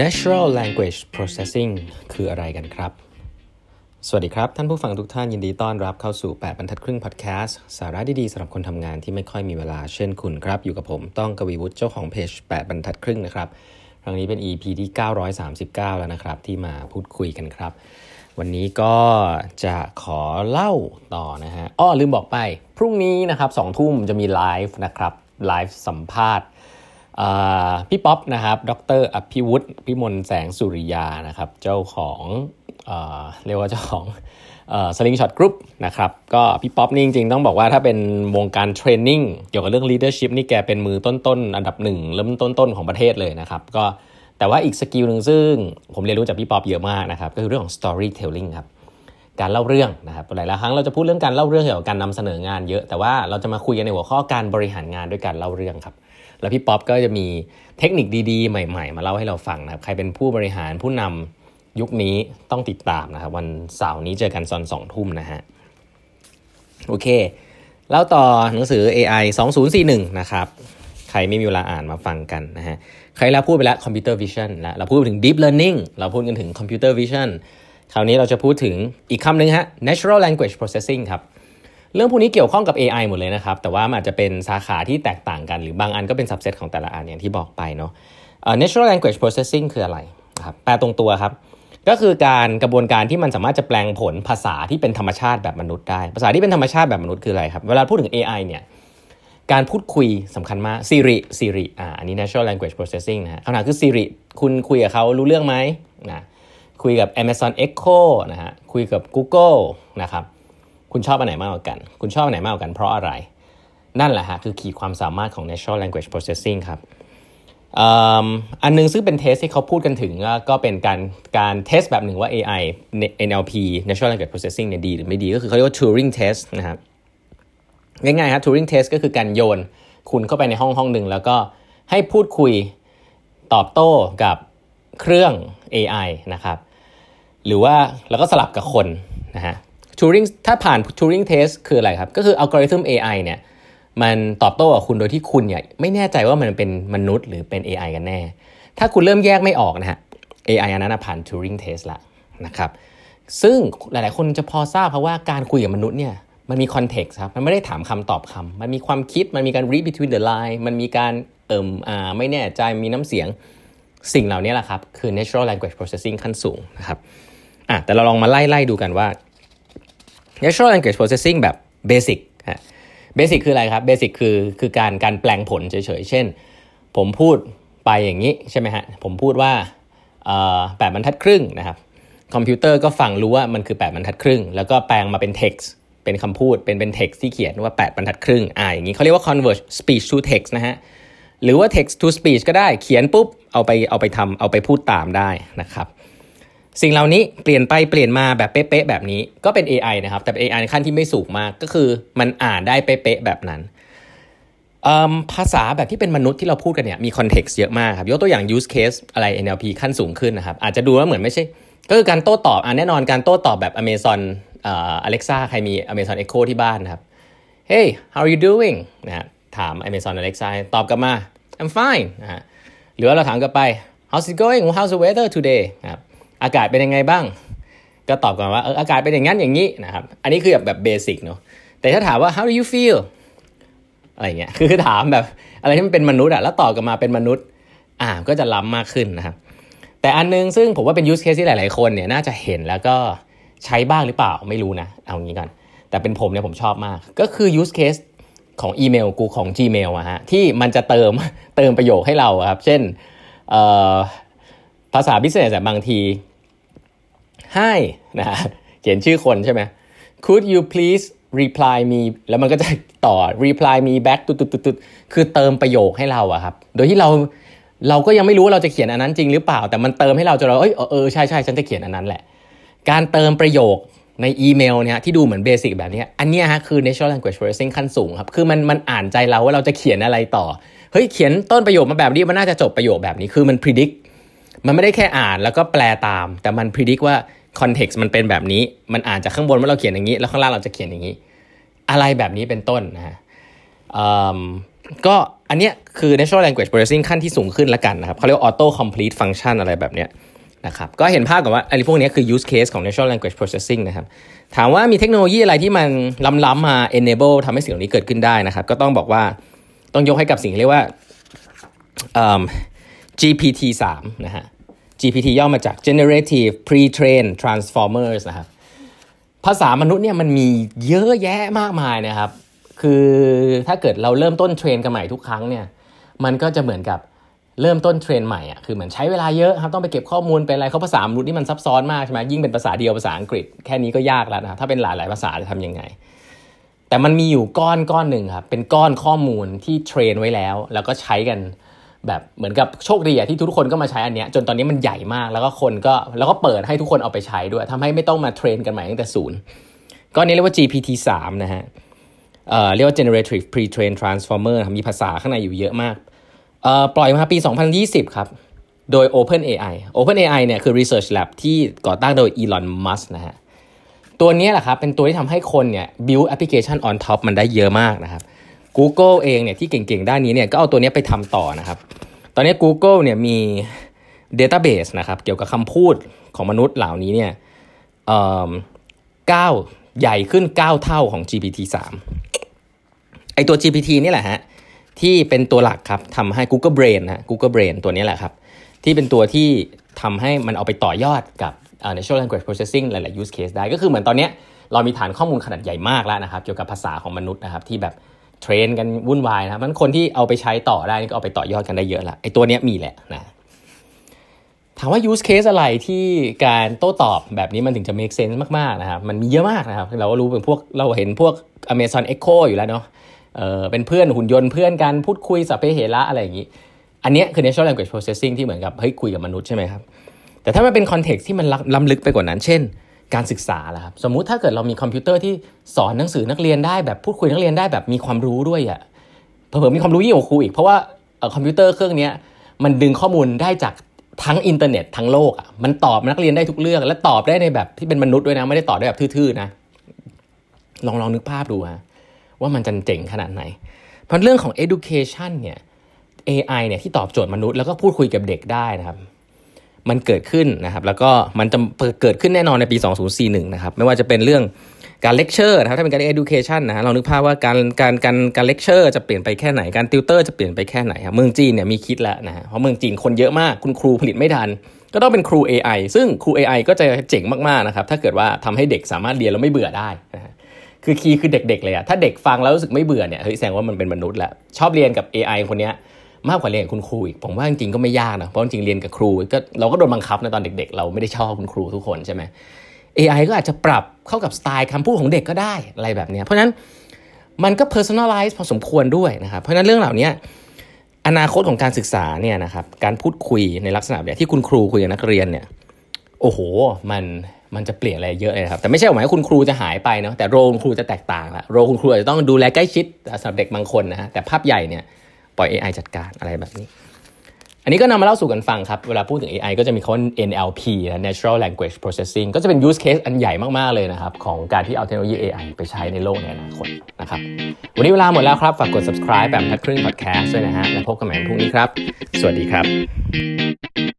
Natural Language Processing คืออะไรกันครับ สวัสดีครับ ท่านผู้ฟังทุกท่านยินดีต้อนรับเข้าสู่ 8 บรรทัดครึ่งพอดแคสต์สาระดีๆสำหรับคนทำงานที่ไม่ค่อยมีเวลาเช่นคุณครับ อยู่กับผมต้องกวีวุฒิเจ้าของเพจ 8 บรรทัดครึ่งนะครับ ครั้งนี้เป็น EP ที่ 939 แล้วนะครับ ที่มาพูดคุยกันครับ วันนี้ก็จะขอเล่าต่อนะฮะอ้อลืมบอกไป พรุ่งนี้นะครับสองทุ่มจะมีไลฟ์นะครับไลฟ์สัมภาษณ์ พี่ป๊อปนะครับ ดร.อภิวุฒิพิมลแสงสุริยานะครับ เจ้าของเอเรียกว่าเจ้าของ Slingshot Group นะครับ ก็พี่ป๊อปนี่จริงๆ ต้องบอกว่าถ้าเป็นวงการ training เกี่ยวกับเรื่อง leadership นี่แกเป็นมือต้นๆ อันดับหนึ่งเริ่มต้นๆ ของประเทศเลยนะครับ ก็แต่ว่าอีก skill หนึ่งซึ่งผมเรียนรู้จากพี่ป๊อปเยอะมากนะครับ ก็คือเรื่องของ storytelling ครับการเล่าเรื่องนะครับหลายๆครั้งเราจะพูดเรื่องการเล่าเรื่องเกี่ยวกับการนำเสนองานเยอะ แต่ว่าเราจะมาคุยกันในหัวข้อการบริหารงานด้วยการเล่าเรื่องครับ แล้วพี่ป๊อปก็จะมีเทคนิคดีๆ ใหม่ๆ มาเล่าให้เราฟังนะครับใครเป็นผู้บริหารผู้นำยุคนี้ต้องติดตามนะครับ วันเสาร์นี้เจอกันตอนสองทุ่มนะฮะโอเค แล้วต่อหนังสือ AI 2041 นะครับ ใครไม่มีเวลาอ่านมาฟังกันนะฮะ ใครแล้วพูดไปแล้ว Computer Vision แล้วเราพูดถึง Deep Learning เราพูดกันถึง Computer Vision คราวนี้เราจะพูดถึงอีกคำหนึ่งฮะ Natural Language Processing ครับ เรื่องพวกนี้เกี่ยวข้องกับ AI หมดเลยนะครับ แต่ว่ามันอาจจะเป็นสาขาที่แตกต่างกัน หรือบางอันก็เป็น subset ของแต่ละอันอย่างที่บอกไปเนาะ uh, natural language processing คืออะไรครับแปลตรงตัวครับ ก็คือการกระบวนการที่มันสามารถจะแปลงผลภาษาที่เป็นธรรมชาติแบบมนุษย์ได้ ภาษาที่เป็นธรรมชาติแบบมนุษย์คืออะไรครับ เวลาพูดถึง AI เนี่ย การพูดคุยสำคัญมาก Siri Siri อ่า อันนี้ natural language processing นะฮะคำถามคือ Siri คุณคุยกับเขารู้เรื่องไหมนะ คุยกับ Amazon Echo นะฮะ คุยกับ Google นะครับ คุณชอบอันไหนมากกว่ากัน คุณชอบอันไหนมากกว่ากันเพราะอะไร นั่นแหละฮะคือขีดความสามารถของ natural language processing ครับอันนึงซึ่งเป็นเทสที่เขาพูดกันถึงก็เป็นการการเทสแบบหนึ่งว่า AI NLP natural language processing เนี่ยดีหรือไม่ดีก็คือเขาเรียกว่า Turing test นะครับง่ายๆครับ Turing test ก็คือการโยนคุณเข้าไปในห้องห้องหนึ่งแล้วก็ให้พูดคุยตอบโต้กับเครื่อง AI นะครับ หรือว่าแล้วก็สลับกับคนนะฮะ Turing ถ้าผ่าน Turing test คืออะไรครับ ก็คืออัลกอริทึม AI เนี่ยมันตอบโต้กับคุณโดยที่คุณเนี่ยไม่แน่ใจว่ามันเป็นมนุษย์หรือเป็น AI กันแน่ ถ้าคุณเริ่มแยกไม่ออกนะฮะ AI อันนั้นผ่าน Turing test ละนะครับ ซึ่งหลายๆ คนจะพอทราบเพราะว่าการคุยกับมนุษย์เนี่ยมันมีคอนเท็กซ์ครับ มันไม่ได้ถามคำตอบคำ มันมีความคิด มันมีการ read between the line มันมีการเอิ่มอ่าไม่แน่ใจมีน้ำเสียงสิ่งเหล่านี้แหละครับ คือ natural language processing ขั้นสูงนะครับอะแต่เราลองมาไล่ไล่ดูกันว่า natural language processing แบบ basic ฮะ basic คืออะไรครับ basic คือคือการการแปลงผลเฉยๆ เช่น ผมพูดไปอย่างนี้ใช่ไหมฮะ ผมพูดว่าแปดบรรทัดครึ่งนะครับ คอมพิวเตอร์ก็ฟังรู้ว่ามันคือ 8 บรรทัดครึ่ง แล้วก็แปลงมาเป็น text เป็นคำพูด เป็นเป็น text ที่เขียนว่า 8 บรรทัดครึ่ง อ่าอย่างนี้เขาเรียกว่า convert speech to text นะฮะ หรือว่า text to speech ก็ได้ เขียนปุ๊บ เอาไปเอาไปทำเอาไปพูดตามได้นะครับ สิ่งเหล่านี้เปลี่ยนไปเปลี่ยนมาแบบเป๊ะๆแบบนี้ก็เป็น AI นะครับ แต่เป็น AI ในขั้นที่ไม่สูงมากก็คือมันอ่านได้เป๊ะๆแบบนั้นภาษาแบบที่เป็นมนุษย์ที่เราพูดกันเนี่ยมีคอนเท็กซ์เยอะมากครับยกตัวอย่าง use case อะไร NLP ขั้นสูงขึ้นนะครับอาจจะดูว่าเหมือนไม่ใช่ ก็คือการโต้ตอบอ่าแน่นอนการโต้ตอบแบบ Amazon อ่า Alexa ใครมี Amazon Echo ที่บ้านนะครับ Hey how are you doing นะถาม Amazon Alexa ตอบกลับมา I'm fine นะหรือว่าเราถามกลับไป How's it going How's the weather today นะครับ อากาศเป็นยังไงบ้าง ก็ตอบก่อนว่าเอออากาศเป็นอย่างนั้นอย่างนี้นะครับอันนี้คือแบบแบบเบสิกเนาะแต่ถ้าถามว่า how do you feel อะไรเงี้ยคือถามแบบอะไรที่มันเป็นมนุษย์อะแล้วตอบกลับมาเป็นมนุษย์อ่าก็จะล้ำมากขึ้นนะครับแต่อันนึงซึ่งผมว่าเป็น use case ที่หลาย ๆ คนเนี่ยน่าจะเห็นแล้วก็ใช้บ้างหรือเปล่าไม่รู้นะ เอางี้ก่อน แต่เป็นผมเนี่ยผมชอบมาก ก็คือ use case ของอีเมลกูของ Gmail อะฮะที่มันจะเติมเติมประโยคให้เราครับ เช่นภาษาพิเศษบางที Hi นะเขียนชื่อคนใช่ไหม Could you please reply me แล้วมันก็จะต่อ reply me back ตุดตุดตุดคือเติมประโยคให้เราอะครับ โดยที่เราเราก็ยังไม่รู้ว่าเราจะเขียนอันนั้นจริงหรือเปล่า แต่มันเติมให้เราจนเราเอ้ยเออใช่ใช่ฉันจะเขียนอันนั้นแหละ การเติมประโยคในอีเมลเนี่ยที่ดูเหมือน basic แบบนี้อันนี้ฮะคือ natural language processing ขั้นสูงครับ คือมันมันอ่านใจเราว่าเราจะเขียนอะไรต่อ เฮ้ยเขียนต้นประโยคมาแบบนี้มันน่าจะจบประโยคแบบนี้ คือมัน predict มันไม่ได้แค่อ่านแล้วก็แปลตาม แต่มัน predict ว่า context มันเป็นแบบนี้ มันอ่านจากข้างบนว่าเราเขียนอย่างนี้ แล้วข้างล่างเราจะเขียนอย่างนี้ อะไรแบบนี้เป็นต้นนะฮะก็อันเนี้ยคือ natural language processing ขั้นที่สูงขึ้นแล้วกันนะครับเขาเรียกว่า auto complete function อะไรแบบเนี้ยนะครับก็เห็นภาพกับว่าอันนี้พวกนี้คือ use case ของ natural language processing นะครับถามว่ามีเทคโนโลยีอะไรที่มันล้ำๆมา enable ทำให้สิ่งเหล่านี้เกิดขึ้นได้นะครับ ก็ต้องบอกว่าต้องยกให้กับสิ่งเรียกว่า GPT 3นะฮะ GPT ย่อมาจาก generative pre-trained transformers นะครับ ภาษามนุษย์เนี่ยมันมีเยอะแยะมากมายนะครับ คือถ้าเกิดเราเริ่มต้นเทรนกันใหม่ทุกครั้งเนี่ย มันก็จะเหมือนกับเริ่มต้น train ใหม่อะ คือเหมือนใช้เวลาเยอะครับ ต้องไปเก็บข้อมูลเป็นอะไร เขาภาษามนุษย์นี่มันซับซ้อนมากใช่ไหมยิ่งเป็นภาษาเดียวภาษาอังกฤษ แค่นี้ก็ยากแล้วนะถ้าเป็นหลายหลายภาษาจะทำยังไง แต่มันมีอยู่ก้อนก้อนหนึ่งครับ เป็นก้อนข้อมูลที่ train ไว้แล้ว แล้วก็ใช้กัน แบบเหมือนกับโชคดีอะที่ทุกคนก็มาใช้อันเนี้ยจนตอนนี้มันใหญ่มากแล้วก็คนก็แล้วก็เปิดให้ทุกคนเอาไปใช้ด้วยทำให้ไม่ต้องมา train กันใหม่ตั้งแต่ศูนย์ก้อนนี้เรียกว่า GPT 3นะฮะเอ่อเรียกว่า generative pre-trained transformer มีภาษาข้างในอยู่เยอะมากเอ่อปล่อยมาปี 2020 ครับ โดย OpenAI OpenAI เนี่ยคือ research lab ที่ก่อตั้งโดย Elon Musk นะฮะตัวนี้แหละครับเป็นตัวที่ทำให้คนเนี่ย build application on top มันได้เยอะมากนะครับ Google เองเนี่ยที่เก่งๆ ด้านนี้เนี่ยก็เอาตัวนี้ไปทำต่อนะครับ ตอนนี้ Google เนี่ยมี Database นะครับเกี่ยวกับคำพูดของมนุษย์เหล่านี้เนี่ยเก้าใหญ่ขึ้น 9 เท่าของ GPT 3ไอตัว GPT นี่แหละฮะที่เป็นตัวหลักครับทำให้ Google Brain นะ Google Brain ตัวนี้แหละครับ ที่เป็นตัวที่ทำให้มันเอาไปต่อยอดกับ natural language processing หลาย ๆ use case ได้ ก็คือเหมือนตอนนี้เรามีฐานข้อมูลขนาดใหญ่มากแล้วนะครับ เกี่ยวกับภาษาของมนุษย์นะครับที่แบบ เทรนกันวุ่นวายนะครับมันคนที่เอาไปใช้ต่อได้ก็เอาไปต่อยอดกันได้เยอะละไอ้ตัวเนี้ยมีแหละนะถามว่า use case อะไรที่การโต้ตอบแบบนี้มันถึงจะ make sense มากๆนะครับมันมีเยอะมากนะครับ เราก็รู้เป็นพวกเราเห็นพวก Amazon Echo อยู่แล้วเนาะเออเป็นเพื่อนหุ่นยนต์เพื่อนกันพูดคุยสัพเพเหระอะไรอย่างนี้ อันนี้คือ natural language processing ที่เหมือนกับเฮ้ยคุยกับมนุษย์ใช่ไหมครับ แต่ถ้ามันเป็น context ที่มันล้ำลึกไปกว่านั้น เช่น การศึกษาละครับสมมุติถ้าเกิดเรามีคอมพิวเตอร์ที่สอนหนังสือนักเรียนได้แบบพูดคุยนักเรียนได้แบบมีความรู้ด้วยอะ่ะเผื่อมีความรู้ยิ่งกว่าครูอีกเพราะว่าคอมพิวเตอร์เครื่องนี้มันดึงข้อมูลได้จากทั้งอินเทอร์เน็ตทั้งโลกอะมันตอบนักเรียนได้ทุกเรื่อง และตอบได้ในแบบที่เป็นมนุษย์ด้วยนะไม่ได้ตอบได้แบบทื่อๆนะลองลองนึกภาพดูฮะว่ามันจะเจ๋งขนาดไหน เพราะเรื่องของ education เนี่ย AI เนี่ยที่ตอบโจทย์มนุษย์แล้วก็พูดคุยกับเด็กได้นะครับ มันเกิดขึ้นนะครับแล้วก็มันจะเกิดขึ้นแน่นอนในปี 2041 นะครับไม่ว่าจะเป็นเรื่องการเลคเชอร์นะครับถ้าเป็นการ education นะฮะเรานึกภาพว่าการการการการเลคเชอร์จะเปลี่ยนไปแค่ไหนการติวเตอร์จะเปลี่ยนไปแค่ไหนครับเมืองจีนเนี่ยมีคิดแล้วนะฮะเพราะเมืองจีนคนเยอะมากคุณครูผลิตไม่ทัน ก็ต้องเป็นครู AI ซึ่งครู AI ก็จะเจ๋งมากๆนะครับถ้าเกิดว่าทำให้เด็กสามารถเรียนแล้วไม่เบื่อได้นะฮะคือคีย์คือเด็กๆเลยอะถ้าเด็กฟังแล้วรู้สึกไม่เบื่อเนี่ยเฮ้ยแสดงว่ามันเป็นมนุษย์แหละชอบเรียนกับ AI คนเนี้ย มากกว่าเรียนกับคุณครูอีกผมว่าจริงๆก็ไม่ยากนะเพราะจริงเรียนกับครูก็เราก็โดนบังคับนะตอนเด็กๆ เราไม่ได้ชอบคุณครูทุกคนใช่ไหม AI ก็อาจจะปรับเข้ากับสไตล์คำพูดของเด็กก็ได้อะไรแบบนี้เพราะฉะนั้นมันก็ personalize พอสมควรด้วยนะครับเพราะฉะนั้นเรื่องเหล่านี้อนาคตของการศึกษาเนี่ยนะครับการพูดคุยในลักษณะแบบที่คุณครูคุยกับนักเรียนเนี่ยโอ้โหมันมันจะเปลี่ยนอะไรเยอะเลยครับแต่ไม่ใช่หมายว่าคุณครูจะหายไปเนาะแต่โรคุณครูจะแตกต่างละโรคุณครูอาจจะต้องดูแลใกล้ชิดสำหรับเด็กบางคนนะฮะแต่ภาพใหญ่เนี่ย ปล่อย AI จัดการอะไรแบบนี้ อันนี้ก็นำมาเล่าสู่กันฟังครับ เวลาพูดถึง AI ก็จะมีคำว่า NLP Natural Language Processing ก็จะเป็น use case อันใหญ่มาก ๆ เลยนะครับ ของการที่เอาเทคโนโลยี AI ไปใช้ในโลกในอนาคตนะครับ วันนี้เวลาหมดแล้วครับ ฝากกด subscribe แบบทัดครึ่ง podcast ด้วยนะฮะ แล้วพบกันใหม่พรุ่งนี้ครับ สวัสดีครับ